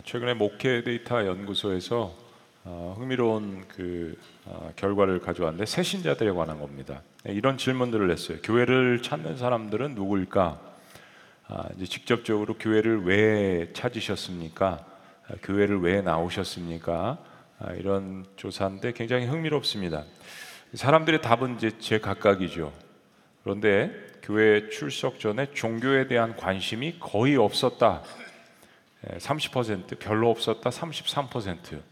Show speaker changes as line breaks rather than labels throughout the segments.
아, 최근에 목회 데이터 연구소에서 어, 흥미로운 그 어, 결과를 가져왔는데 새신자들에 관한 겁니다. 네, 이런 질문들을 했어요. 교회를 찾는 사람들은 누구일까? 아, 이제 직접적으로 교회를 왜 찾으셨습니까? 아, 교회를 왜 나오셨습니까? 아, 이런 조사인데 굉장히 흥미롭습니다. 사람들의 답은 이제 제 각각이죠. 그런데 교회 출석 전에 종교에 대한 관심이 거의 없었다. 30% 별로 없었다. 33%.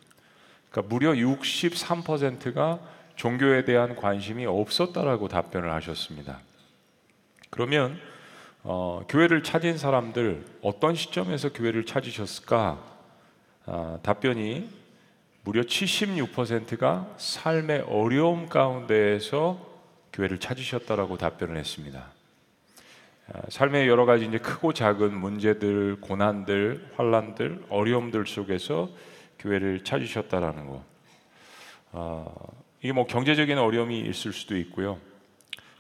그러니까 무려 63%가 종교에 대한 관심이 없었다라고 답변을 하셨습니다. 그러면 어, 교회를 찾은 사람들 어떤 시점에서 교회를 찾으셨을까? 아, 답변이 무려 76%가 삶의 어려움 가운데에서 교회를 찾으셨다라고 답변을 했습니다. 아, 삶의 여러 가지 이제 크고 작은 문제들, 고난들, 환란들, 어려움들 속에서 교회를 찾으셨다라는 거. 어, 이게 뭐 경제적인 어려움이 있을 수도 있고요.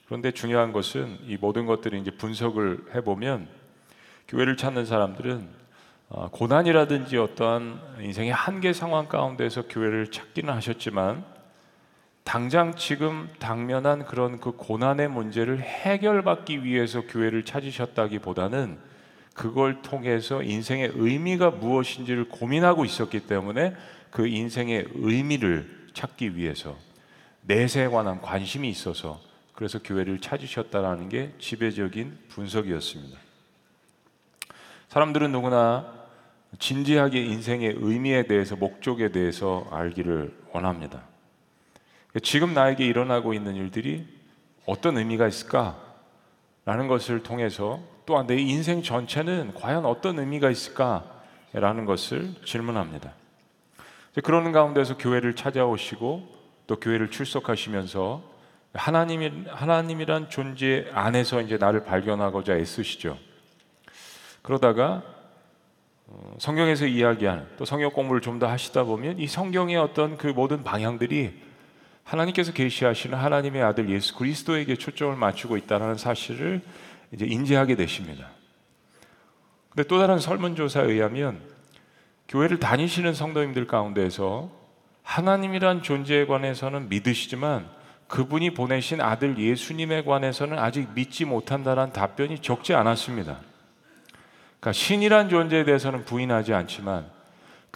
그런데 중요한 것은 이 모든 것들이 이제 분석을 해보면 교회를 찾는 사람들은 어, 고난이라든지 어떠한 인생의 한계 상황 가운데서 교회를 찾기는 하셨지만 당장 지금 당면한 그런 그 고난의 문제를 해결받기 위해서 교회를 찾으셨다기보다는 그걸 통해서 인생의 의미가 무엇인지를 고민하고 있었기 때문에 그 인생의 의미를 찾기 위해서 내세에 관한 관심이 있어서 그래서 교회를 찾으셨다라는 게 지배적인 분석이었습니다. 사람들은 누구나 진지하게 인생의 의미에 대해서 목적에 대해서 알기를 원합니다. 지금 나에게 일어나고 있는 일들이 어떤 의미가 있을까? 라는 것을 통해서 또한 내 인생 전체는 과연 어떤 의미가 있을까라는 것을 질문합니다. 그러는 가운데서 교회를 찾아오시고 또 교회를 출석하시면서 하나님이 하나님이란 존재 안에서 이제 나를 발견하고자 애쓰시죠. 그러다가 어, 성경에서 이야기하는 또 성경 공부를 좀 더 하시다 보면 이 성경의 어떤 그 모든 방향들이 하나님께서 계시하시는 하나님의 아들 예수 그리스도에게 초점을 맞추고 있다는 사실을 이제 인지하게 되십니다. 근데 또 다른 설문조사에 의하면 교회를 다니시는 성도님들 가운데서 하나님이란 존재에 관해서는 믿으시지만 그분이 보내신 아들 예수님에 관해서는 아직 믿지 못한다는 답변이 적지 않았습니다. 그러니까 신이란 존재에 대해서는 부인하지 않지만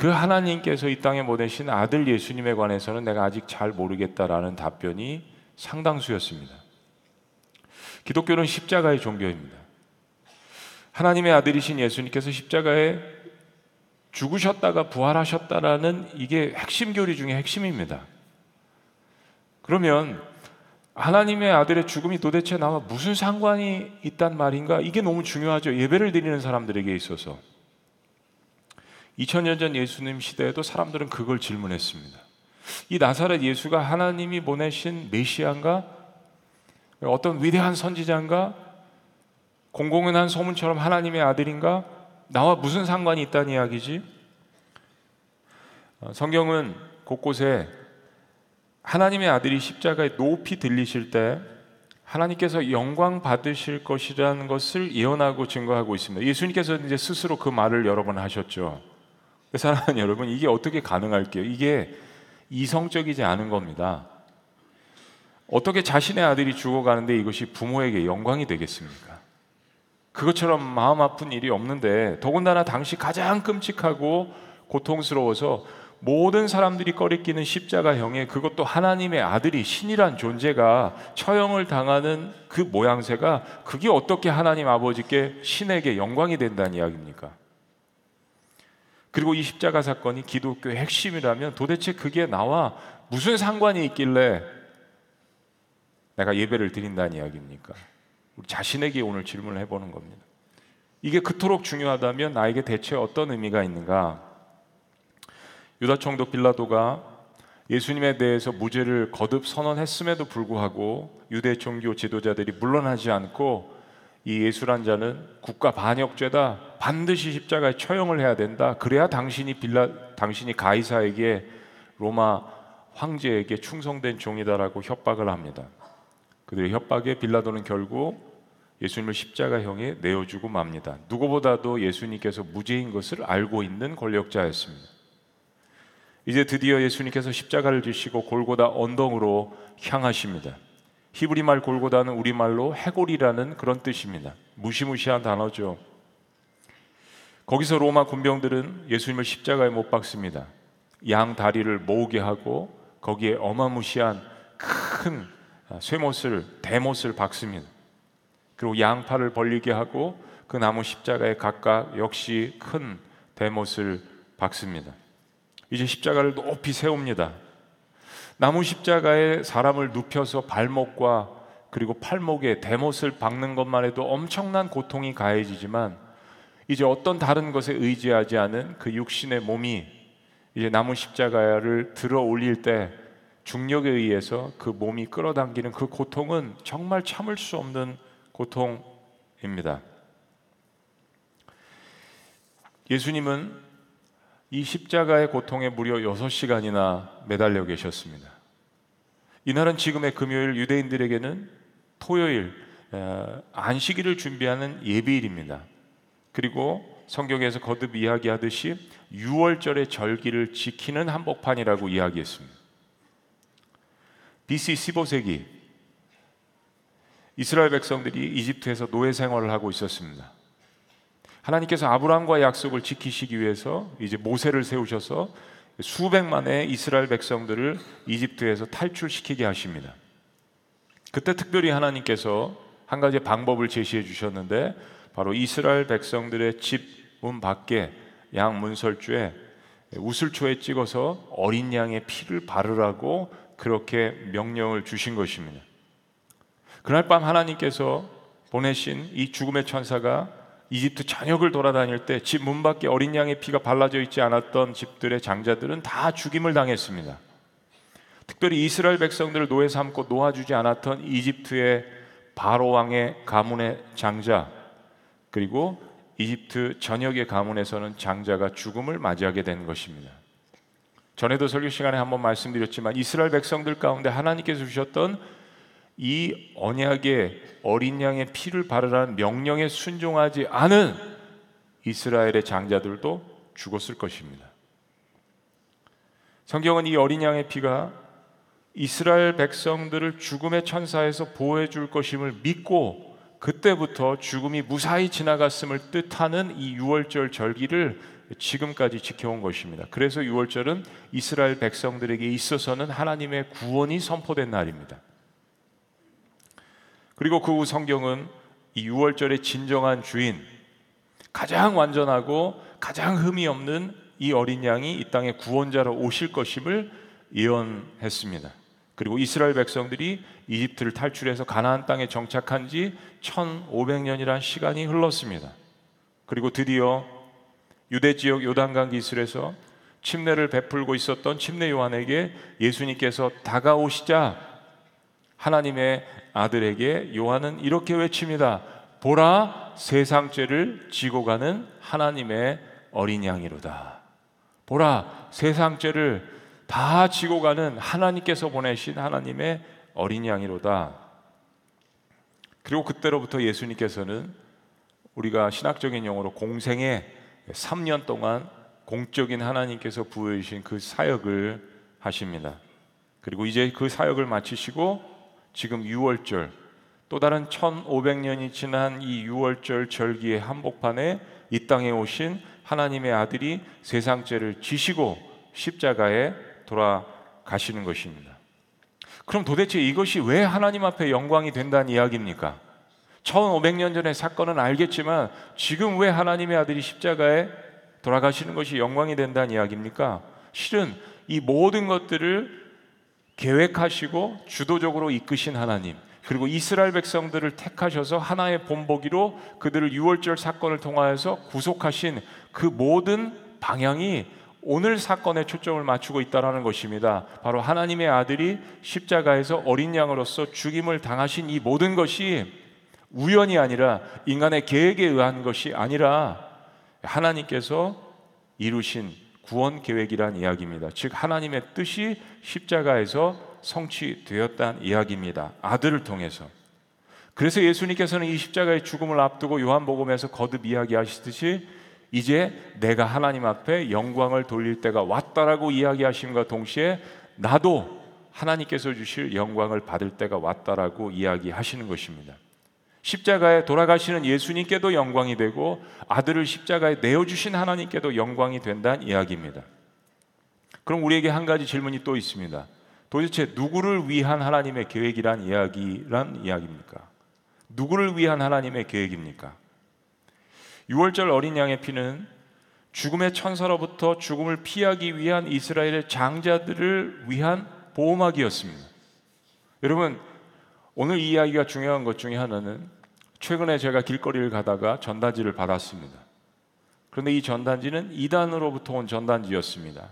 그 하나님께서 이 땅에 보내신 아들 예수님에 관해서는 내가 아직 잘 모르겠다라는 답변이 상당수였습니다. 기독교는 십자가의 종교입니다. 하나님의 아들이신 예수님께서 십자가에 죽으셨다가 부활하셨다라는 이게 핵심 교리 중에 핵심입니다. 그러면 하나님의 아들의 죽음이 도대체 나와 무슨 상관이 있단 말인가? 이게 너무 중요하죠. 예배를 드리는 사람들에게 있어서. 2000년 전 예수님 시대에도 사람들은 그걸 질문했습니다. 이 나사렛 예수가 하나님이 보내신 메시아인가? 어떤 위대한 선지자인가? 공공연한 소문처럼 하나님의 아들인가? 나와 무슨 상관이 있다는 이야기지? 어, 성경은 곳곳에 하나님의 아들이 십자가에 높이 들리실 때 하나님께서 영광 받으실 것이라는 것을 예언하고 증거하고 있습니다. 예수님께서 이제 스스로 그 말을 여러 번 하셨죠. 사랑하는 여러분, 이게 어떻게 가능할게요? 이게 이성적이지 않은 겁니다. 어떻게 자신의 아들이 죽어가는데 이것이 부모에게 영광이 되겠습니까? 그것처럼 마음 아픈 일이 없는데 더군다나 당시 가장 끔찍하고 고통스러워서 모든 사람들이 꺼리끼는 십자가형에 그것도 하나님의 아들이 신이란 존재가 처형을 당하는 그 모양새가 그게 어떻게 하나님 아버지께 신에게 영광이 된다는 이야기입니까? 그리고 이 십자가 사건이 기독교의 핵심이라면 도대체 그게 나와 무슨 상관이 있길래 내가 예배를 드린다는 이야기입니까? 우리 자신에게 오늘 질문을 해보는 겁니다. 이게 그토록 중요하다면 나에게 대체 어떤 의미가 있는가? 유다 총독 빌라도가 예수님에 대해서 무죄를 거듭 선언했음에도 불구하고 유대 종교 지도자들이 물러나지 않고 이 예수란 자는 국가 반역죄다. 반드시 십자가에 처형을 해야 된다. 그래야 당신이 빌라 당신이 가이사에게 로마 황제에게 충성된 종이다라고 협박을 합니다. 그들의 협박에 빌라도는 결국 예수님을 십자가형에 내어주고 맙니다. 누구보다도 예수님께서 무죄인 것을 알고 있는 권력자였습니다. 이제 드디어 예수님께서 십자가를 지시고 골고다 언덕으로 향하십니다. 히브리 말 골고다는 우리말로 해골이라는 그런 뜻입니다. 무시무시한 단어죠. 거기서 로마 군병들은 예수님을 십자가에 못 박습니다. 양 다리를 모으게 하고 거기에 어마무시한 큰 쇠못을 대못을 박습니다. 그리고 양팔을 벌리게 하고 그 나무 십자가에 각각 역시 큰 대못을 박습니다. 이제 십자가를 높이 세웁니다. 나무 십자가에 사람을 눕혀서 발목과 그리고 팔목에 대못을 박는 것만 해도 엄청난 고통이 가해지지만 이제 어떤 다른 것에 의지하지 않은 그 육신의 몸이 이제 나무 십자가를 들어 올릴 때 중력에 의해서 그 몸이 끌어당기는 그 고통은 정말 참을 수 없는 고통입니다. 예수님은 이 십자가의 고통에 무려 6시간이나 매달려 계셨습니다. 이날은 지금의 금요일 유대인들에게는 토요일 안식일을 준비하는 예비일입니다. 그리고 성경에서 거듭 이야기하듯이 6월절의 절기를 지키는 한복판이라고 이야기했습니다. BC 15세기 이스라엘 백성들이 이집트에서 노예 생활을 하고 있었습니다. 하나님께서 아브라함과 약속을 지키시기 위해서 이제 모세를 세우셔서 수백만의 이스라엘 백성들을 이집트에서 탈출시키게 하십니다. 그때 특별히 하나님께서 한 가지 방법을 제시해 주셨는데 바로 이스라엘 백성들의 집 문 밖에 양 문설주에 우슬초에 찍어서 어린 양의 피를 바르라고 그렇게 명령을 주신 것입니다. 그날 밤 하나님께서 보내신 이 죽음의 천사가 이집트 전역을 돌아다닐 때 집 문 밖에 어린 양의 피가 발라져 있지 않았던 집들의 장자들은 다 죽임을 당했습니다. 특별히 이스라엘 백성들을 노예 삼고 놓아주지 않았던 이집트의 바로 왕의 가문의 장자 그리고 이집트 전역의 가문에서는 장자가 죽음을 맞이하게 된 것입니다. 전에도 설교 시간에 한번 말씀드렸지만 이스라엘 백성들 가운데 하나님께서 주셨던 이 언약의 어린 양의 피를 바르라는 명령에 순종하지 않은 이스라엘의 장자들도 죽었을 것입니다. 성경은 이 어린 양의 피가 이스라엘 백성들을 죽음의 천사에서 보호해 줄 것임을 믿고 그때부터 죽음이 무사히 지나갔음을 뜻하는 이 유월절 절기를 지금까지 지켜온 것입니다. 그래서 유월절은 이스라엘 백성들에게 있어서는 하나님의 구원이 선포된 날입니다. 그리고 그 후 성경은 이 유월절의 진정한 주인, 가장 완전하고 가장 흠이 없는 이 어린 양이 이 땅에 구원자로 오실 것임을 예언했습니다. 그리고 이스라엘 백성들이 이집트를 탈출해서 가나안 땅에 정착한 지 1500년이란 시간이 흘렀습니다. 그리고 드디어 유대 지역 요단강 기술에서 침례를 베풀고 있었던 침례 요한에게 예수님께서 다가오시자 하나님의 아들에게 요한은 이렇게 외칩니다. 보라 세상 죄를 지고 가는 하나님의 어린 양이로다. 보라 세상 죄를 다 지고 가는 하나님께서 보내신 하나님의 어린 양이로다. 그리고 그때로부터 예수님께서는 우리가 신학적인 용어로 공생에 3년 동안 공적인 하나님께서 부여 주신 그 사역을 하십니다. 그리고 이제 그 사역을 마치시고 지금 6월절 또 다른 1500년이 지난 이 6월절 절기의 한복판에 이 땅에 오신 하나님의 아들이 세상 죄를 지시고 십자가에 돌아가시는 것입니다. 그럼 도대체 이것이 왜 하나님 앞에 영광이 된다는 이야기입니까? 1500년 전의 사건은 알겠지만 지금 왜 하나님의 아들이 십자가에 돌아가시는 것이 영광이 된다는 이야기입니까? 실은 이 모든 것들을 계획하시고 주도적으로 이끄신 하나님 그리고 이스라엘 백성들을 택하셔서 하나의 본보기로 그들을 유월절 사건을 통하여서 구속하신 그 모든 방향이 오늘 사건에 초점을 맞추고 있다라는 것입니다. 바로 하나님의 아들이 십자가에서 어린 양으로서 죽임을 당하신 이 모든 것이 우연이 아니라 인간의 계획에 의한 것이 아니라 하나님께서 이루신 구원 계획이란 이야기입니다. 즉 하나님의 뜻이 십자가에서 성취되었다는 이야기입니다. 아들을 통해서. 그래서 예수님께서는 이 십자가의 죽음을 앞두고 요한복음에서 거듭 이야기하시듯이 이제 내가 하나님 앞에 영광을 돌릴 때가 왔다라고 이야기하심과 동시에 나도 하나님께서 주실 영광을 받을 때가 왔다라고 이야기하시는 것입니다. 십자가에 돌아가시는 예수님께도 영광이 되고 아들을 십자가에 내어 주신 하나님께도 영광이 된다는 이야기입니다. 그럼 우리에게 한 가지 질문이 또 있습니다. 도대체 누구를 위한 하나님의 계획이란 이야기란 이야기입니까? 누구를 위한 하나님의 계획입니까? 6월절 어린 양의 피는 죽음의 천사로부터 죽음을 피하기 위한 이스라엘의 장자들을 위한 보호막이었습니다. 여러분, 오늘 이 이야기가 중요한 것 중에 하나는 최근에 제가 길거리를 가다가 전단지를 받았습니다. 그런데 이 전단지는 이단으로부터 온 전단지였습니다.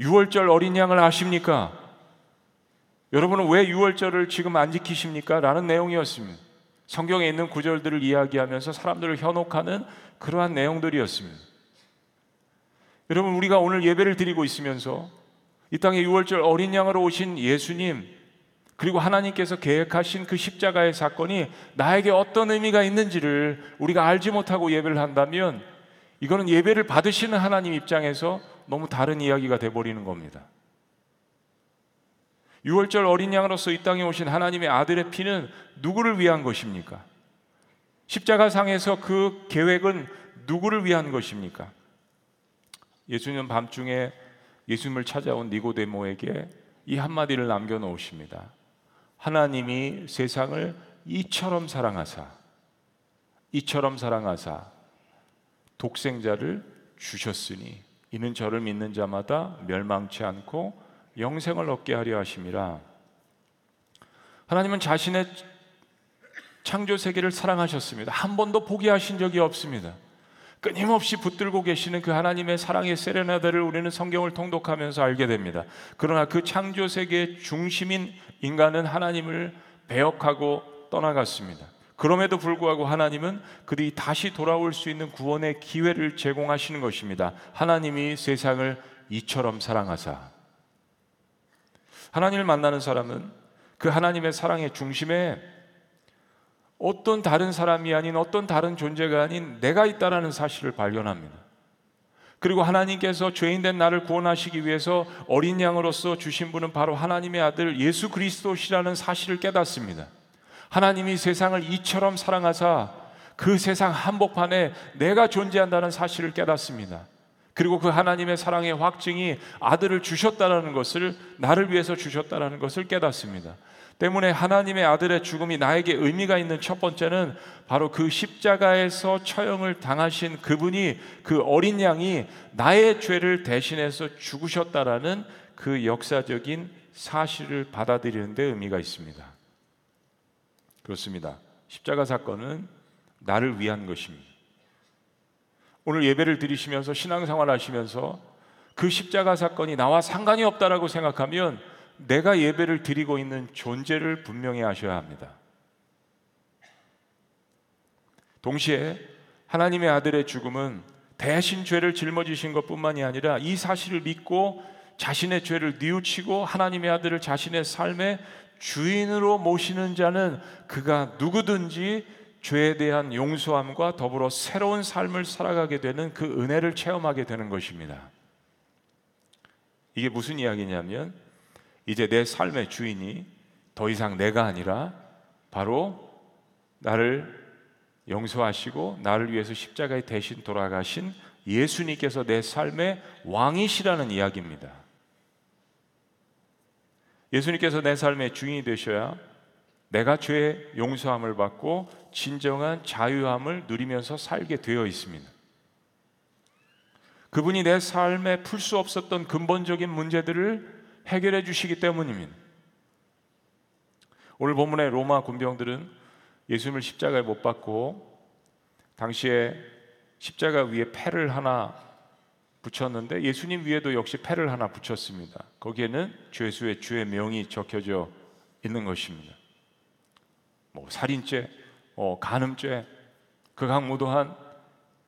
6월절 어린 양을 아십니까? 여러분은 왜 6월절을 지금 안 지키십니까? 라는 내용이었습니다. 성경에 있는 구절들을 이야기하면서 사람들을 현혹하는 그러한 내용들이었습니다. 여러분, 우리가 오늘 예배를 드리고 있으면서 이 땅에 6월절 어린 양으로 오신 예수님, 그리고 하나님께서 계획하신 그 십자가의 사건이 나에게 어떤 의미가 있는지를 우리가 알지 못하고 예배를 한다면 이거는 예배를 받으시는 하나님 입장에서 너무 다른 이야기가 돼버리는 겁니다. 6월절 어린 양으로서 이 땅에 오신 하나님의 아들의 피는 누구를 위한 것입니까? 십자가상에서 그 계획은 누구를 위한 것입니까? 예수님 밤중에 예수님을 찾아온 니고데모에게 이 한마디를 남겨 놓으십니다. 하나님이 세상을 이처럼 사랑하사 이처럼 사랑하사 독생자를 주셨으니 이는 저를 믿는 자마다 멸망치 않고 영생을 얻게 하려 하심이라. 하나님은 자신의 창조 세계를 사랑하셨습니다. 한 번도 포기하신 적이 없습니다. 끊임없이 붙들고 계시는 그 하나님의 사랑의 세레나데를 우리는 성경을 통독하면서 알게 됩니다. 그러나 그 창조 세계의 중심인 인간은 하나님을 배역하고 떠나갔습니다. 그럼에도 불구하고 하나님은 그들이 다시 돌아올 수 있는 구원의 기회를 제공하시는 것입니다. 하나님이 세상을 이처럼 사랑하사 하나님을 만나는 사람은 그 하나님의 사랑의 중심에 어떤 다른 사람이 아닌 어떤 다른 존재가 아닌 내가 있다라는 사실을 발견합니다. 그리고 하나님께서 죄인된 나를 구원하시기 위해서 어린 양으로서 주신 분은 바로 하나님의 아들 예수 그리스도시라는 사실을 깨닫습니다. 하나님이 세상을 이처럼 사랑하사 그 세상 한복판에 내가 존재한다는 사실을 깨닫습니다. 그리고 그 하나님의 사랑의 확증이 아들을 주셨다라는 것을 나를 위해서 주셨다라는 것을 깨닫습니다. 때문에 하나님의 아들의 죽음이 나에게 의미가 있는 첫 번째는 바로 그 십자가에서 처형을 당하신 그분이 그 어린 양이 나의 죄를 대신해서 죽으셨다라는 그 역사적인 사실을 받아들이는 데 의미가 있습니다. 그렇습니다. 십자가 사건은 나를 위한 것입니다. 오늘 예배를 드리시면서 신앙생활 하시면서 그 십자가 사건이 나와 상관이 없다라고 생각하면 내가 예배를 드리고 있는 존재를 분명히 하셔야 합니다. 동시에 하나님의 아들의 죽음은 대신 죄를 짊어지신 것뿐만이 아니라 이 사실을 믿고 자신의 죄를 뉘우치고 하나님의 아들을 자신의 삶의 주인으로 모시는 자는 그가 누구든지 죄에 대한 용서함과 더불어 새로운 삶을 살아가게 되는 그 은혜를 체험하게 되는 것입니다. 이게 무슨 이야기냐면 이제 내 삶의 주인이 더 이상 내가 아니라 바로 나를 용서하시고 나를 위해서 십자가에 대신 돌아가신 예수님께서 내 삶의 왕이시라는 이야기입니다. 예수님께서 내 삶의 주인이 되셔야 내가 죄의 용서함을 받고 진정한 자유함을 누리면서 살게 되어 있습니다. 그분이 내 삶에 풀 수 없었던 근본적인 문제들을 해결해 주시기 때문입니다. 오늘 본문의 로마 군병들은 예수님을 십자가에 못 박고 당시에 십자가 위에 패를 하나 붙였는데 예수님 위에도 역시 패를 하나 붙였습니다. 거기에는 죄수의 주의 명이 적혀져 있는 것입니다. 뭐 살인죄, 어, 간음죄, 극악무도한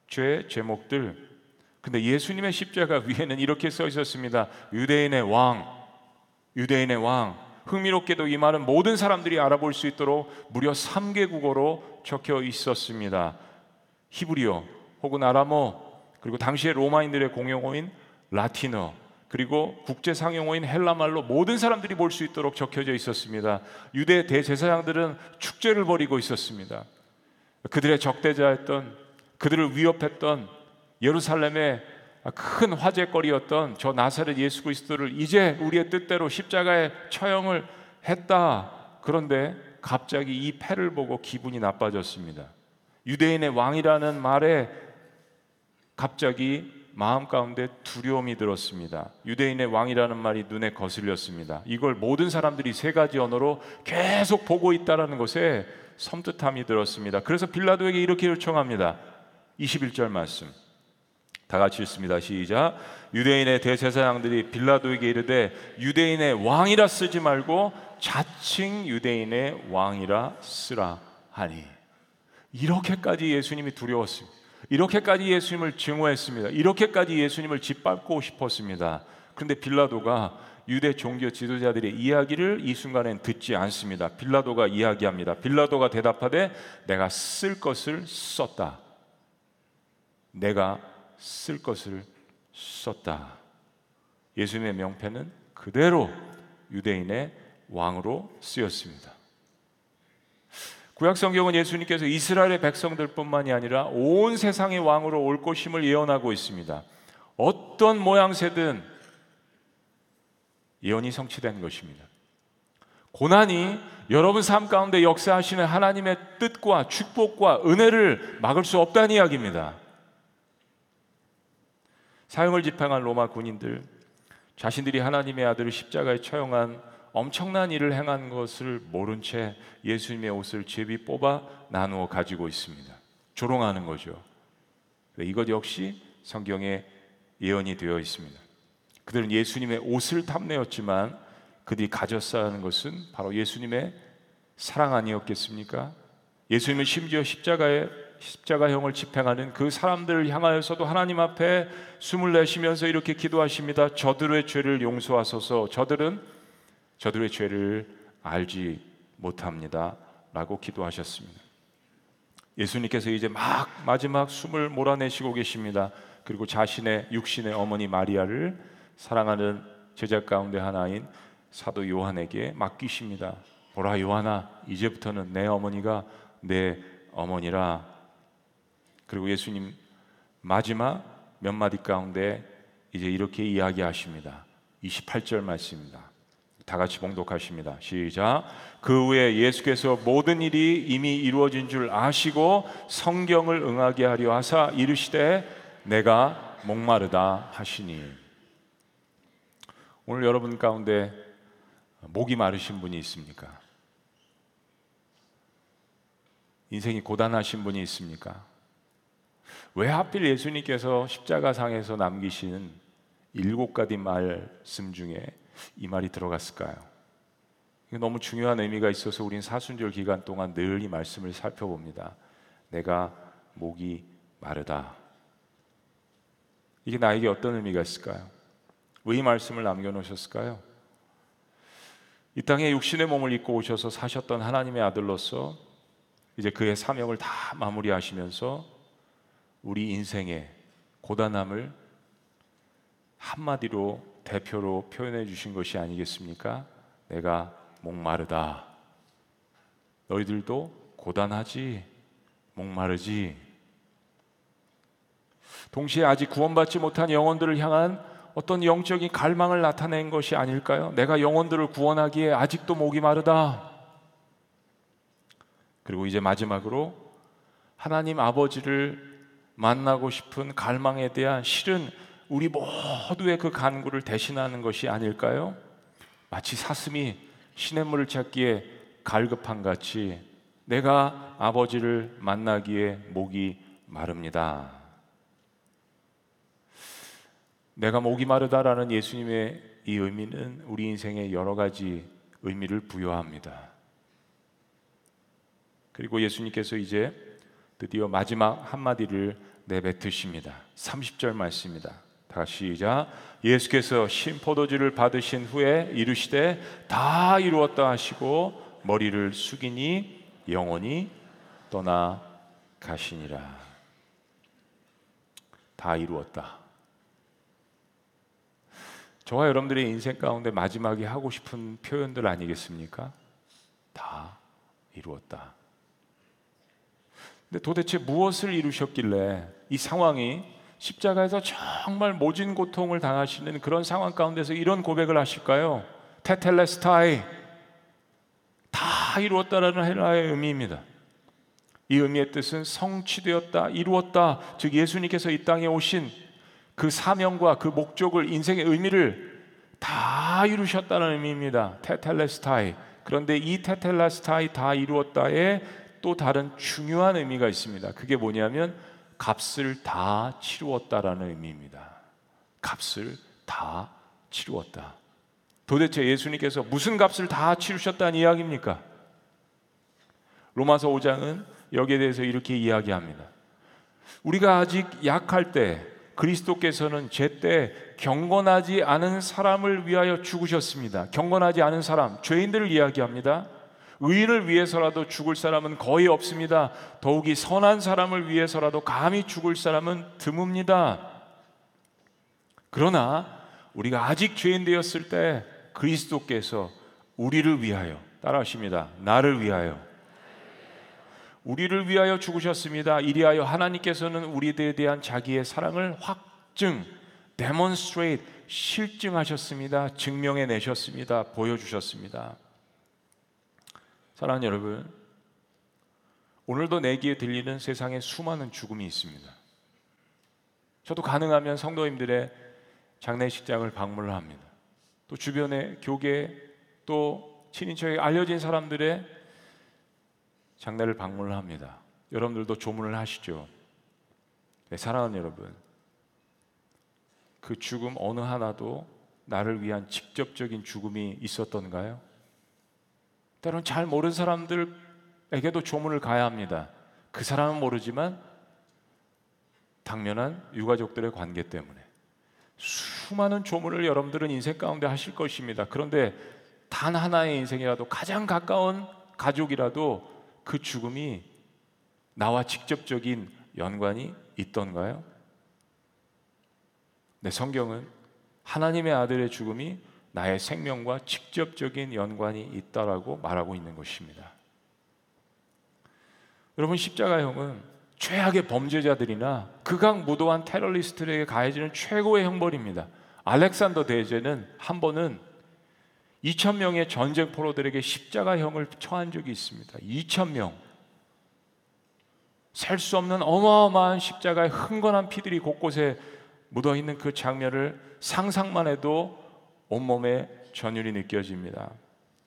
죄 제목들. 근데 예수님의 십자가 위에는 이렇게 써 있었습니다. 유대인의 왕, 유대인의 왕, 흥미롭게도 이 말은 모든 사람들이 알아볼 수 있도록 무려 3개 국어로 적혀 있었습니다. 히브리어 혹은 아람어 그리고 당시에 로마인들의 공용어인 라틴어 그리고 국제 상용어인 헬라말로 모든 사람들이 볼 수 있도록 적혀져 있었습니다. 유대 대제사장들은 축제를 벌이고 있었습니다. 그들의 적대자였던 그들을 위협했던 예루살렘의 큰 화제거리였던 저 나사렛 예수 그리스도를 이제 우리의 뜻대로 십자가에 처형을 했다. 그런데 갑자기 이 패를 보고 기분이 나빠졌습니다. 유대인의 왕이라는 말에 갑자기 마음 가운데 두려움이 들었습니다. 유대인의 왕이라는 말이 눈에 거슬렸습니다. 이걸 모든 사람들이 세 가지 언어로 계속 보고 있다라는 것에 섬뜩함이 들었습니다. 그래서 빌라도에게 이렇게 요청합니다. 21절 말씀. 다 같이 읽습니다. 시작. 유대인의 대제사장들이 빌라도에게 이르되 유대인의 왕이라 쓰지 말고 자칭 유대인의 왕이라 쓰라 하니 이렇게까지 예수님이 두려웠습니다. 이렇게까지 예수님을 증오했습니다. 이렇게까지 예수님을 짓밟고 싶었습니다. 그런데 빌라도가 유대 종교 지도자들의 이야기를 이 순간엔 듣지 않습니다. 빌라도가 이야기합니다. 빌라도가 대답하되 내가 쓸 것을 썼다. 내가 쓸 것을 썼다. 예수님의 명패는 그대로 유대인의 왕으로 쓰였습니다. 구약 성경은 예수님께서 이스라엘의 백성들뿐만이 아니라 온 세상의 왕으로 올 것임을 예언하고 있습니다. 어떤 모양새든 예언이 성취된 것입니다. 고난이 여러분 삶 가운데 역사하시는 하나님의 뜻과 축복과 은혜를 막을 수 없다는 이야기입니다. 사형을 집행한 로마 군인들 자신들이 하나님의 아들을 십자가에 처형한 엄청난 일을 행한 것을 모른 채 예수님의 옷을 제비 뽑아 나누어 가지고 있습니다. 조롱하는 거죠. 이것 역시 성경에 예언이 되어 있습니다. 그들은 예수님의 옷을 탐내었지만 그들이 가졌어야 하는 것은 바로 예수님의 사랑 아니었겠습니까? 예수님은 심지어 십자가에 십자가형을 집행하는 그 사람들을 향하여서도 하나님 앞에 숨을 내쉬면서 이렇게 기도하십니다. 저들의 죄를 용서하소서. 저들은 저들의 죄를 알지 못합니다. 라고 기도하셨습니다. 예수님께서 이제 막 마지막 숨을 몰아내시고 계십니다. 그리고 자신의 육신의 어머니 마리아를 사랑하는 제자 가운데 하나인 사도 요한에게 맡기십니다. 보라 요한아, 이제부터는 내 어머니가 내 어머니라. 그리고 예수님 마지막 몇 마디 가운데 이제 이렇게 이야기하십니다. 28절 말씀입니다. 다 같이 봉독하십니다. 시작. 그 후에 예수께서 모든 일이 이미 이루어진 줄 아시고 성경을 응하게 하려 하사 이르시되 내가 목마르다 하시니. 오늘 여러분 가운데 목이 마르신 분이 있습니까? 인생이 고단하신 분이 있습니까? 왜 하필 예수님께서 십자가상에서 남기신 일곱 가지 말씀 중에 이 말이 들어갔을까요? 너무 중요한 의미가 있어서 우린 사순절 기간 동안 늘 이 말씀을 살펴봅니다. 내가 목이 마르다. 이게 나에게 어떤 의미가 있을까요? 왜 이 말씀을 남겨놓으셨을까요? 이 땅에 육신의 몸을 입고 오셔서 사셨던 하나님의 아들로서 이제 그의 사명을 다 마무리하시면서 우리 인생의 고단함을 한마디로 대표로 표현해 주신 것이 아니겠습니까? 내가 목마르다. 너희들도 고단하지, 목마르지. 동시에 아직 구원받지 못한 영혼들을 향한 어떤 영적인 갈망을 나타낸 것이 아닐까요? 내가 영혼들을 구원하기에 아직도 목이 마르다. 그리고 이제 마지막으로 하나님 아버지를 만나고 싶은 갈망에 대한 실은 우리 모두의 그 간구를 대신하는 것이 아닐까요? 마치 사슴이 시냇물을 찾기에 갈급한 같이 내가 아버지를 만나기에 목이 마릅니다. 내가 목이 마르다라는 예수님의 이 의미는 우리 인생에 여러 가지 의미를 부여합니다. 그리고 예수님께서 이제 드디어 마지막 한마디를 내뱉으십니다. 30절 말씀입니다. 다시 시작. 예수께서 신포도주를 받으신 후에 이르시되 다 이루었다 하시고 머리를 숙이니 영원히 떠나 가시니라. 다 이루었다. 저와 여러분들의 인생 가운데 마지막에 하고 싶은 표현들 아니겠습니까? 다 이루었다. 근데 도대체 무엇을 이루셨길래 이 상황이 십자가에서 정말 모진 고통을 당하시는 그런 상황 가운데서 이런 고백을 하실까요? 테텔레스타이 다 이루었다라는 헬라의 의미입니다. 이 의미의 뜻은 성취되었다, 이루었다. 즉 예수님께서 이 땅에 오신 그 사명과 그 목적을 인생의 의미를 다 이루셨다는 의미입니다. 테텔레스타이. 그런데 이 테텔레스타이 다 이루었다에 또 다른 중요한 의미가 있습니다. 그게 뭐냐면 값을 다 치루었다라는 의미입니다. 값을 다 치루었다. 도대체 예수님께서 무슨 값을 다 치르셨다는 이야기입니까? 로마서 5장은 여기에 대해서 이렇게 이야기합니다. 우리가 아직 약할 때 그리스도께서는 제때 경건하지 않은 사람을 위하여 죽으셨습니다. 경건하지 않은 사람, 죄인들을 이야기합니다. 의인을 위해서라도 죽을 사람은 거의 없습니다. 더욱이 선한 사람을 위해서라도 감히 죽을 사람은 드뭅니다. 그러나 우리가 아직 죄인 되었을 때 그리스도께서 우리를 위하여 따라하십니다. 나를 위하여 우리를 위하여 죽으셨습니다. 이리하여 하나님께서는 우리들에 대한 자기의 사랑을 확증, demonstrate, 실증하셨습니다. 증명해 내셨습니다. 보여주셨습니다. 사랑하는 여러분, 오늘도 내 귀에 들리는 세상에 수많은 죽음이 있습니다. 저도 가능하면 성도님들의 장례식장을 방문을 합니다. 또 주변의 교계 또 친인척에 알려진 사람들의 장례를 방문을 합니다. 여러분들도 조문을 하시죠. 네, 사랑하는 여러분, 그 죽음 어느 하나도 나를 위한 직접적인 죽음이 있었던가요? 때론 잘 모르는 사람들에게도 조문을 가야 합니다. 그 사람은 모르지만 당면한 유가족들의 관계 때문에 수많은 조문을 여러분들은 인생 가운데 하실 것입니다. 그런데 단 하나의 인생이라도 가장 가까운 가족이라도 그 죽음이 나와 직접적인 연관이 있던가요? 네, 성경은 하나님의 아들의 죽음이 나의 생명과 직접적인 연관이 있다라고 말하고 있는 것입니다. 여러분 십자가형은 최악의 범죄자들이나 극악 무도한 테러리스트들에게 가해지는 최고의 형벌입니다. 알렉산더 대제는 한 번은 2천 명의 전쟁 포로들에게 십자가형을 처한 적이 있습니다. 2천 명. 셀 수 없는 어마어마한 십자가의 흥건한 피들이 곳곳에 묻어 있는 그 장면을 상상만 해도 온몸에 전율이 느껴집니다.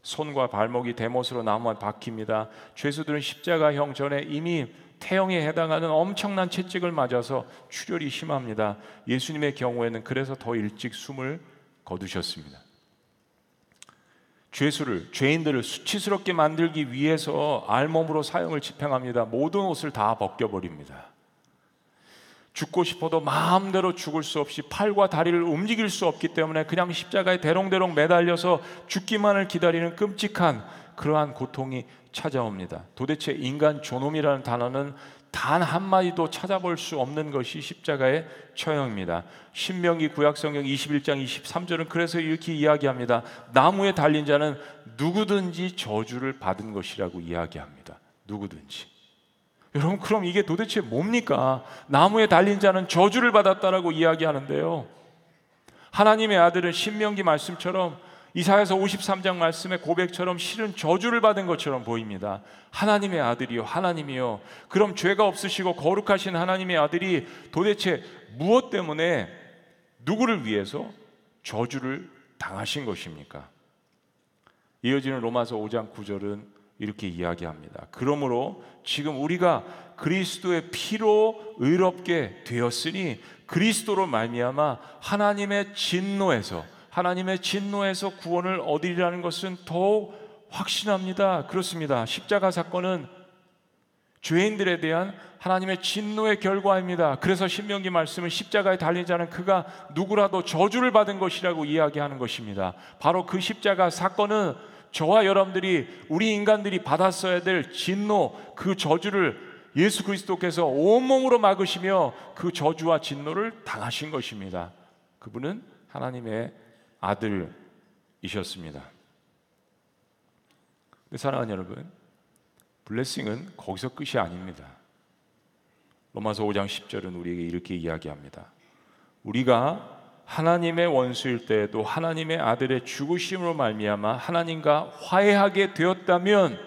손과 발목이 대못으로 나무에 박힙니다. 죄수들은 십자가형 전에 이미 태형에 해당하는 엄청난 채찍을 맞아서 출혈이 심합니다. 예수님의 경우에는 그래서 더 일찍 숨을 거두셨습니다. 죄수를 죄인들을 수치스럽게 만들기 위해서 알몸으로 사형을 집행합니다. 모든 옷을 다 벗겨 버립니다. 죽고 싶어도 마음대로 죽을 수 없이 팔과 다리를 움직일 수 없기 때문에 그냥 십자가에 대롱대롱 매달려서 죽기만을 기다리는 끔찍한 그러한 고통이 찾아옵니다. 도대체 인간 존엄이라는 단어는 단 한마디도 찾아볼 수 없는 것이 십자가의 처형입니다. 신명기 구약성경 21장 23절은 그래서 이렇게 이야기합니다. 나무에 달린 자는 누구든지 저주를 받은 것이라고 이야기합니다. 누구든지. 여러분 그럼 이게 도대체 뭡니까? 나무에 달린 자는 저주를 받았다라고 이야기하는데요. 하나님의 아들은 신명기 말씀처럼 이사야서 53장 말씀의 고백처럼 실은 저주를 받은 것처럼 보입니다. 하나님의 아들이요, 하나님이요. 그럼 죄가 없으시고 거룩하신 하나님의 아들이 도대체 무엇 때문에 누구를 위해서 저주를 당하신 것입니까? 이어지는 로마서 5장 9절은 이렇게 이야기합니다. 그러므로 지금 우리가 그리스도의 피로 의롭게 되었으니 그리스도로 말미암아 하나님의 진노에서 하나님의 진노에서 구원을 얻으리라는 것은 더욱 확신합니다. 그렇습니다. 십자가 사건은 죄인들에 대한 하나님의 진노의 결과입니다. 그래서 신명기 말씀은 십자가에 달린 자는 그가 누구라도 저주를 받은 것이라고 이야기하는 것입니다. 바로 그 십자가 사건은 저와 여러분들이 우리 인간들이 받았어야 될 진노 그 저주를 예수 그리스도께서 온몸으로 막으시며 그 저주와 진노를 당하신 것입니다. 그분은 하나님의 아들이셨습니다. 사랑하는 여러분, 블레싱은 거기서 끝이 아닙니다. 로마서 5장 10절은 우리에게 이렇게 이야기합니다. 우리가 하나님의 원수일 때에도 하나님의 아들의 죽으심으로 말미암아 하나님과 화해하게 되었다면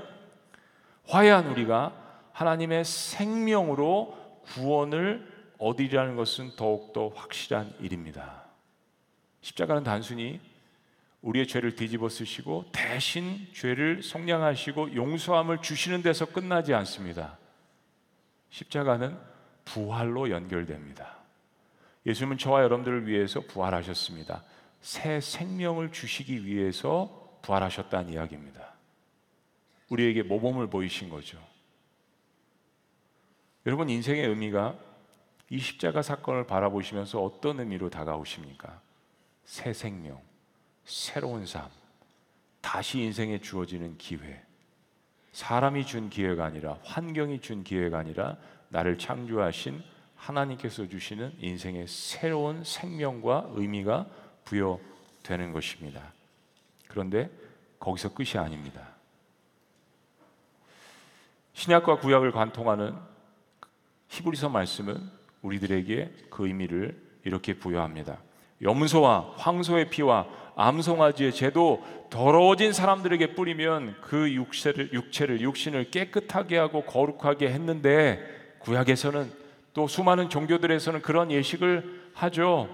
화해한 우리가 하나님의 생명으로 구원을 얻으리라는 것은 더욱더 확실한 일입니다. 십자가는 단순히 우리의 죄를 뒤집어 쓰시고 대신 죄를 속량하시고 용서함을 주시는 데서 끝나지 않습니다. 십자가는 부활로 연결됩니다. 예수님은 저와 여러분들을 위해서 부활하셨습니다. 새 생명을 주시기 위해서 부활하셨다는 이야기입니다. 우리에게 모범을 보이신 거죠. 여러분 인생의 의미가 이 십자가 사건을 바라보시면서 어떤 의미로 다가오십니까? 새 생명, 새로운 삶, 다시 인생에 주어지는 기회. 사람이 준 기회가 아니라 환경이 준 기회가 아니라 나를 창조하신 하나님께서 주시는 인생의 새로운 생명과 의미가 부여되는 것입니다. 그런데 거기서 끝이 아닙니다. 신약과 구약을 관통하는 히브리서 말씀은 우리들에게 그 의미를 이렇게 부여합니다. 염소와 황소의 피와 암송아지의 죄도 더러워진 사람들에게 뿌리면 그 육체를, 육체를 육신을 깨끗하게 하고 거룩하게 했는데 구약에서는 또 수많은 종교들에서는 그런 예식을 하죠.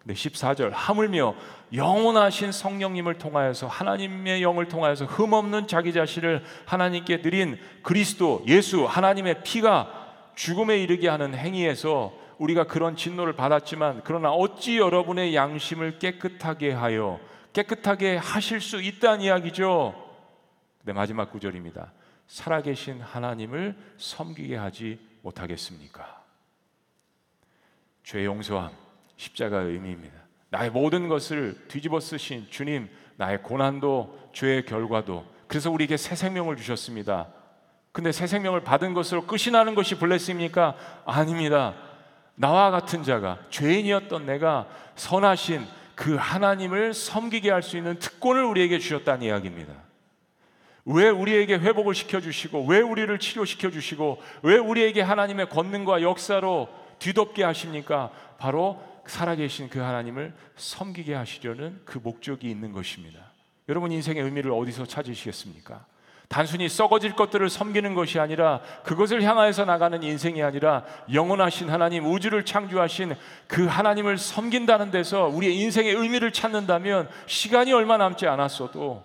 근데 14절 하물며 영원하신 성령님을 통하여서 하나님의 영을 통하여서 흠없는 자기 자신을 하나님께 드린 그리스도 예수 하나님의 피가 죽음에 이르게 하는 행위에서 우리가 그런 진노를 받았지만 그러나 어찌 여러분의 양심을 깨끗하게 하여 깨끗하게 하실 수 있다는 이야기죠. 네, 마지막 구절입니다. 살아계신 하나님을 섬기게 하지 못하겠습니까? 죄 용서함, 십자가의 의미입니다. 나의 모든 것을 뒤집어 쓰신 주님, 나의 고난도 죄의 결과도 그래서 우리에게 새 생명을 주셨습니다. 근데 새 생명을 받은 것으로 끝이 나는 것이 블레스입니까? 아닙니다. 나와 같은 자가 죄인이었던 내가 선하신 그 하나님을 섬기게 할 수 있는 특권을 우리에게 주셨다는 이야기입니다. 왜 우리에게 회복을 시켜 주시고 왜 우리를 치료시켜 주시고 왜 우리에게 하나님의 권능과 역사로 뒤덮게 하십니까? 바로 살아계신 그 하나님을 섬기게 하시려는 그 목적이 있는 것입니다. 여러분 인생의 의미를 어디서 찾으시겠습니까? 단순히 썩어질 것들을 섬기는 것이 아니라 그것을 향하여서 나가는 인생이 아니라 영원하신 하나님, 우주를 창조하신 그 하나님을 섬긴다는 데서 우리의 인생의 의미를 찾는다면 시간이 얼마 남지 않았어도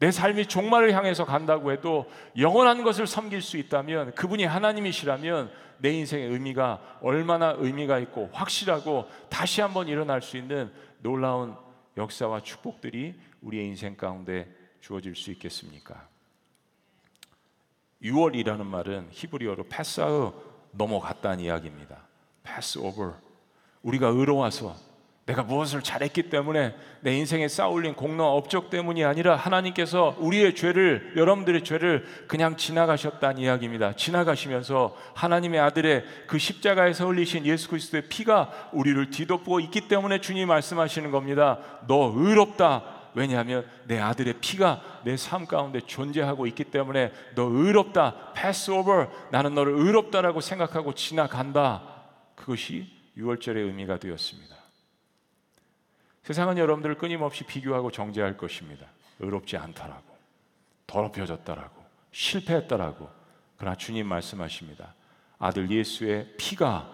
내 삶이 종말을 향해서 간다고 해도 영원한 것을 섬길 수 있다면 그분이 하나님이시라면 내 인생의 의미가 얼마나 의미가 있고 확실하고 다시 한번 일어날 수 있는 놀라운 역사와 축복들이 우리의 인생 가운데 주어질 수 있겠습니까? 6월이라는 말은 히브리어로 패스아우 넘어갔다는 이야기입니다. 패스 오버. 우리가 의로워서 내가 무엇을 잘했기 때문에 내 인생에 쌓올린 공로와 업적 때문이 아니라 하나님께서 우리의 죄를 여러분들의 죄를 그냥 지나가셨다는 이야기입니다. 지나가시면서 하나님의 아들의 그 십자가에서 흘리신 예수 그리스도의 피가 우리를 뒤덮고 있기 때문에 주님 말씀하시는 겁니다. 너 의롭다. 왜냐하면 내 아들의 피가 내 삶 가운데 존재하고 있기 때문에 너 의롭다. 패스 오버. 나는 너를 의롭다라고 생각하고 지나간다. 그것이 6월절의 의미가 되었습니다. 세상은 여러분들을 끊임없이 비교하고 정죄할 것입니다. 의롭지 않다라고. 더럽혀졌다라고. 실패했다라고. 그러나 주님 말씀하십니다. 아들 예수의 피가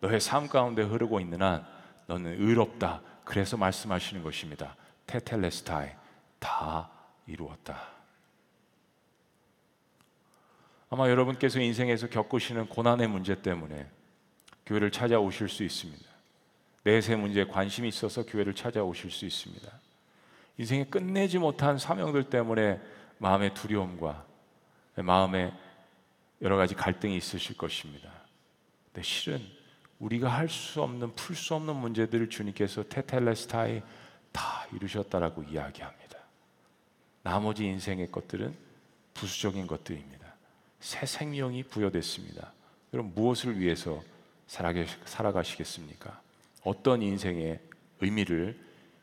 너의 삶 가운데 흐르고 있는 한 너는 의롭다. 그래서 말씀하시는 것입니다. 테텔레스타이 다 이루었다. 아마 여러분께서 인생에서 겪으시는 고난의 문제 때문에 교회를 찾아오실 수 있습니다. 내세 문제에 관심이 있어서 교회를 찾아오실 수 있습니다. 인생에 끝내지 못한 사명들 때문에 마음의 두려움과 마음의 여러 가지 갈등이 있으실 것입니다. 근데 실은 우리가 할 수 없는 풀 수 없는 문제들을 주님께서 테텔레스타에 다 이루셨다라고 이야기합니다. 나머지 인생의 것들은 부수적인 것들입니다. 새 생명이 부여됐습니다. 그럼 무엇을 위해서 살아가시겠습니까? 어떤 인생의 의미를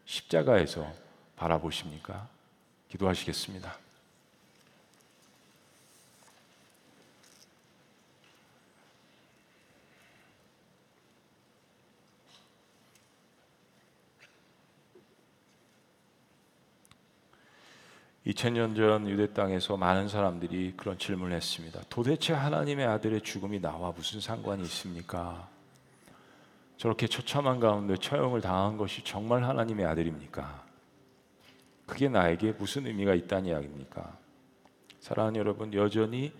십자가에서 바라보십니까? 기도하시겠습니다. 2000년 전 유대 땅에서 많은 사람들이 그런 질문을 했습니다. 도대체 하나님의 아들의 죽음이 나와 무슨 상관이 있습니까? 저렇게 처참한 가운데 처형을 당한 것이 정말 하나님의 아들입니까? 그게 나에게 무슨 의미가 있다는 이야기입니까? 사랑하는 여러분, 여전히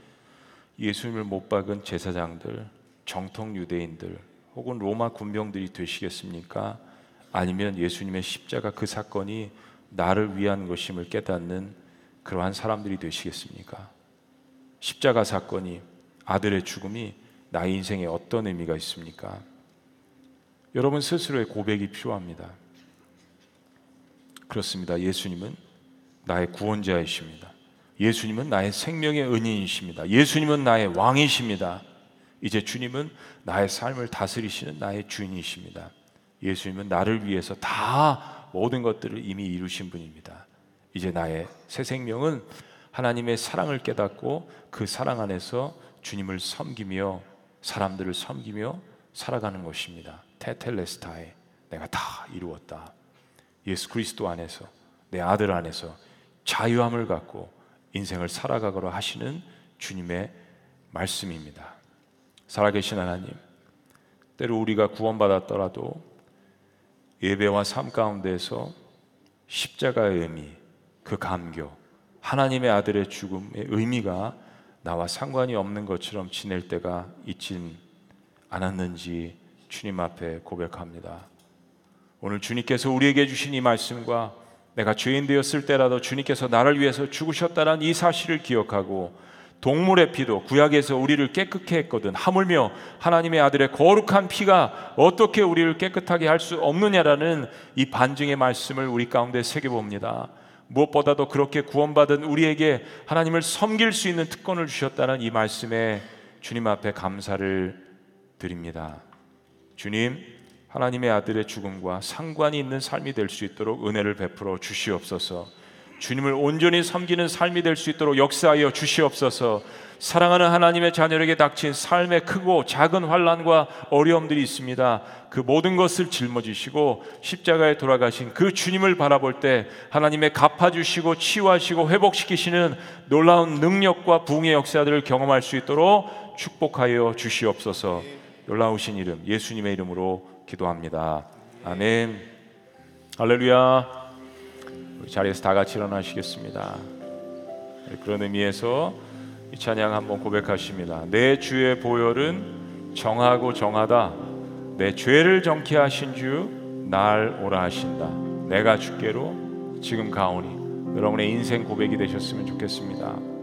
예수님을 못 박은 제사장들, 정통 유대인들, 혹은 로마 군병들이 되시겠습니까? 아니면 예수님의 십자가 그 사건이 나를 위한 것임을 깨닫는 그러한 사람들이 되시겠습니까? 십자가 사건이 아들의 죽음이 나의 인생에 어떤 의미가 있습니까? 여러분 스스로의 고백이 필요합니다. 그렇습니다. 예수님은 나의 구원자이십니다. 예수님은 나의 생명의 은인이십니다. 예수님은 나의 왕이십니다. 이제 주님은 나의 삶을 다스리시는 나의 주인이십니다. 예수님은 나를 위해서 다 모든 것들을 이미 이루신 분입니다. 이제 나의 새 생명은 하나님의 사랑을 깨닫고 그 사랑 안에서 주님을 섬기며 사람들을 섬기며 살아가는 것입니다. 테텔레스타에 내가 다 이루었다. 예수 그리스도 안에서 내 아들 안에서 자유함을 갖고 인생을 살아가거라 하시는 주님의 말씀입니다. 살아계신 하나님, 때로 우리가 구원받았더라도 예배와 삶 가운데서 십자가의 의미, 그 감교, 하나님의 아들의 죽음의 의미가 나와 상관이 없는 것처럼 지낼 때가 있진 않았는지 주님 앞에 고백합니다. 오늘 주님께서 우리에게 주신 이 말씀과 내가 죄인 되었을 때라도 주님께서 나를 위해서 죽으셨다는 이 사실을 기억하고 동물의 피도 구약에서 우리를 깨끗게 했거든. 하물며 하나님의 아들의 거룩한 피가 어떻게 우리를 깨끗하게 할 수 없느냐라는 이 반증의 말씀을 우리 가운데 새겨 봅니다. 무엇보다도 그렇게 구원받은 우리에게 하나님을 섬길 수 있는 특권을 주셨다는 이 말씀에 주님 앞에 감사를 드립니다. 주님, 하나님의 아들의 죽음과 상관이 있는 삶이 될 수 있도록 은혜를 베풀어 주시옵소서. 주님을 온전히 섬기는 삶이 될 수 있도록 역사하여 주시옵소서. 사랑하는 하나님의 자녀에게 닥친 삶의 크고 작은 환란과 어려움들이 있습니다. 그 모든 것을 짊어지시고 십자가에 돌아가신 그 주님을 바라볼 때 하나님의 갚아주시고 치유하시고 회복시키시는 놀라운 능력과 붕의 역사들을 경험할 수 있도록 축복하여 주시옵소서. 놀라우신 이름 예수님의 이름으로 기도합니다. 아멘. 할렐루야. 자리에서 다 같이 일어나시겠습니다. 네, 그런 의미에서 이 찬양 한번 고백하십니다. 내 주의 보혈은 정하고 정하다. 내 죄를 정케 하신 주 날 오라 하신다. 내가 주께로 지금 가오니 여러분의 인생 고백이 되셨으면 좋겠습니다.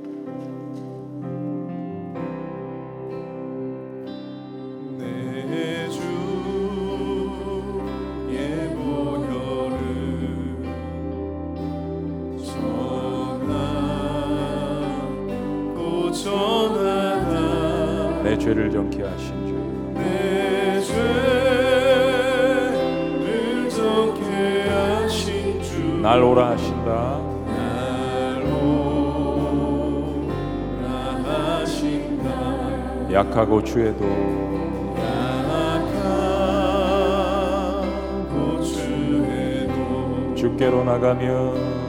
약하고 죄도 약하고 죄도. 주께로 나가면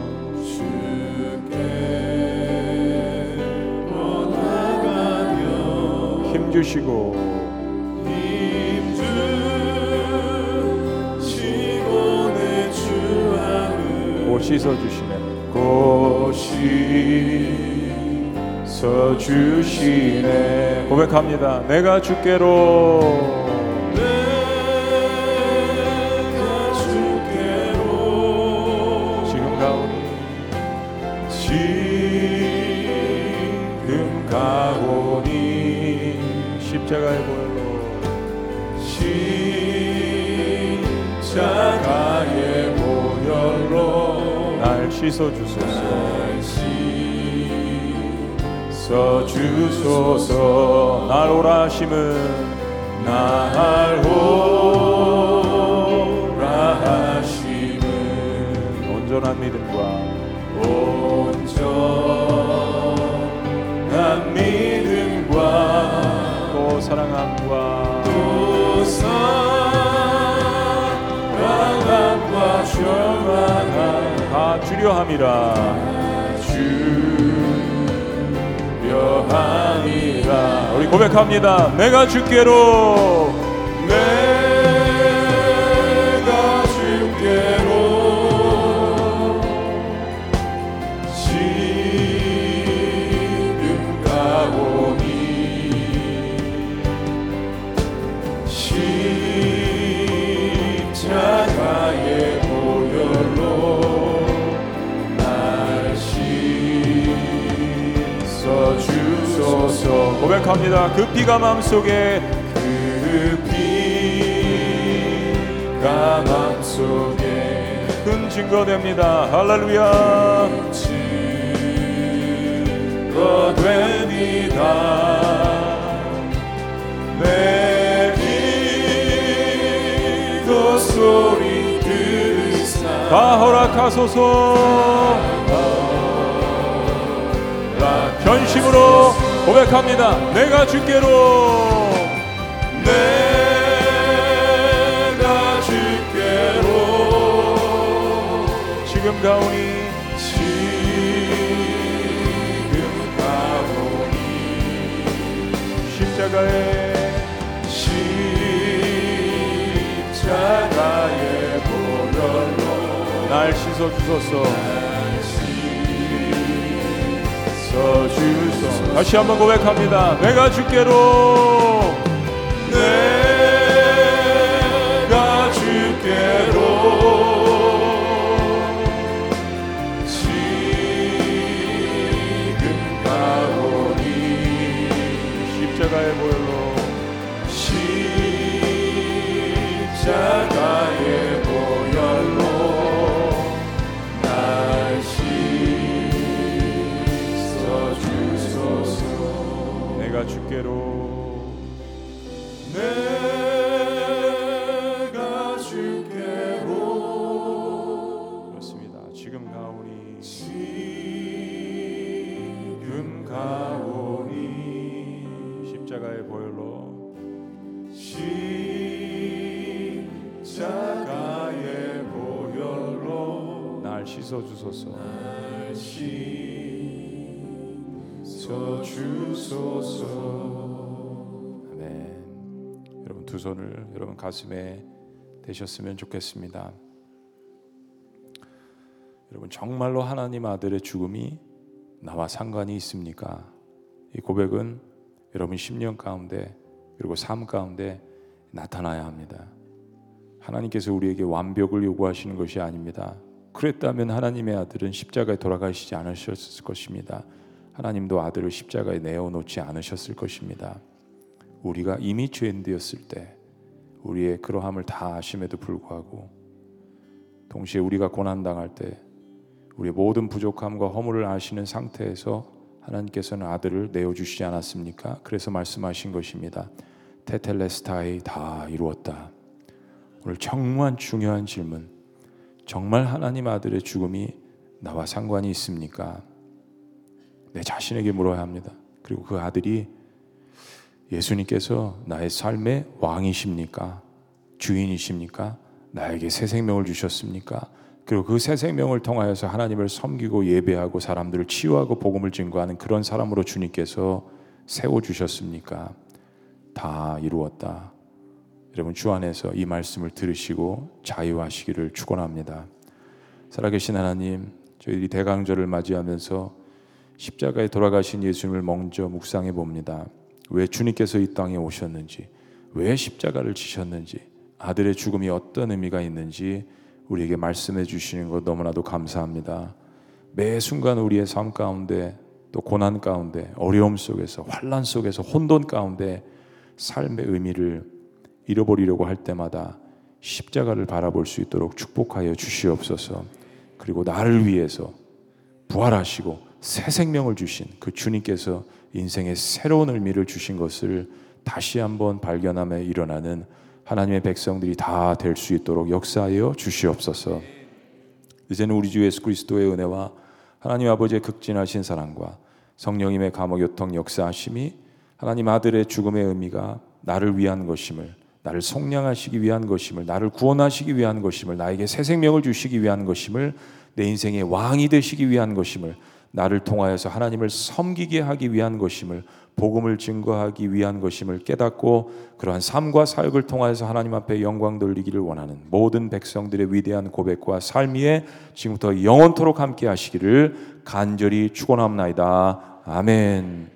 주시고 곧 씻어 주시네 곧씻 서 주시네. 고백합니다. 내가 주께로. 내가 주께로. 지금 가오니. 지금 가오니. 십자가의 보혈로. 십자가의 보혈로. 날 씻어주소서. 씻어 주소서. 날 오라 하심은 날 오라 하심은 온전한 믿음과 온전한 믿음과 또 사랑함과 또 사랑함과 평안함 다 주려 함이라 함이라. 우리 고백합니다. 내가 주께로. 내가 주께로 고백합니다. 그 피가 마음속에 그 피가 마음속에. 큰 증거됩니다. 할렐루야. 증거됩니다. 내 기도 소리 들으사 다 허락하소서. 전심으로 고백합니다. 내가 주께로. 주께로. 지금 가오니. 지금 가오니. 십자가에. 십자가의 보혈로. 날 씻어 주소서 다시 한번 고백합니다. 내가 주께로 내 주소서 날 씻어 주소서 아멘 여러분 두 손을 여러분 가슴에 대셨으면 좋겠습니다 여러분 정말로 하나님 아들의 죽음이 나와 상관이 있습니까? 이 고백은 여러분 10년 가운데 그리고 삶 가운데 나타나야 합니다. 하나님께서 우리에게 완벽을 요구하시는 것이 아닙니다. 그랬다면 하나님의 아들은 십자가에 돌아가시지 않으셨을 것입니다. 하나님도 아들을 십자가에 내어놓지 않으셨을 것입니다. 우리가 이미 죄인되었을 때 우리의 그러함을 다 아심에도 불구하고 동시에 우리가 고난 당할 때 우리의 모든 부족함과 허물을 아시는 상태에서 하나님께서는 아들을 내어 주시지 않았습니까? 그래서 말씀하신 것입니다. 테텔레스타이 다 이루었다. 오늘 정말 중요한 질문. 정말 하나님 아들의 죽음이 나와 상관이 있습니까? 내 자신에게 물어야 합니다. 그리고 그 아들이 예수님께서 나의 삶의 왕이십니까? 주인이십니까? 나에게 새 생명을 주셨습니까? 그리고 그 새 생명을 통하여서 하나님을 섬기고 예배하고 사람들을 치유하고 복음을 증거하는 그런 사람으로 주님께서 세워 주셨습니까? 다 이루었다. 여러분 주 안에서 이 말씀을 들으시고 자유하시기를 축원합니다. 살아계신 하나님, 저희들이 대강절을 맞이하면서 십자가에 돌아가신 예수님을 먼저 묵상해 봅니다. 왜 주님께서 이 땅에 오셨는지, 왜 십자가를 지셨는지, 아들의 죽음이 어떤 의미가 있는지 우리에게 말씀해 주시는 것 너무나도 감사합니다. 매 순간 우리의 삶 가운데 또 고난 가운데 어려움 속에서 환란 속에서 혼돈 가운데 삶의 의미를 잃어버리려고 할 때마다 십자가를 바라볼 수 있도록 축복하여 주시옵소서. 그리고 나를 위해서 부활하시고 새 생명을 주신 그 주님께서 인생의 새로운 의미를 주신 것을 다시 한번 발견함에 일어나는 하나님의 백성들이 다 될 수 있도록 역사하여 주시옵소서. 이제는 우리 주 예수 그리스도의 은혜와 하나님 아버지의 극진하신 사랑과 성령님의 감옥교통 역사하심이 하나님 아들의 죽음의 의미가 나를 위한 것임을 나를 속량하시기 위한 것임을 나를 구원하시기 위한 것임을 나에게 새 생명을 주시기 위한 것임을 내 인생의 왕이 되시기 위한 것임을 나를 통하여서 하나님을 섬기게 하기 위한 것임을 복음을 증거하기 위한 것임을 깨닫고 그러한 삶과 사역을 통하여서 하나님 앞에 영광 돌리기를 원하는 모든 백성들의 위대한 고백과 삶 위에 지금부터 영원토록 함께 하시기를 간절히 축원합니다. 아멘.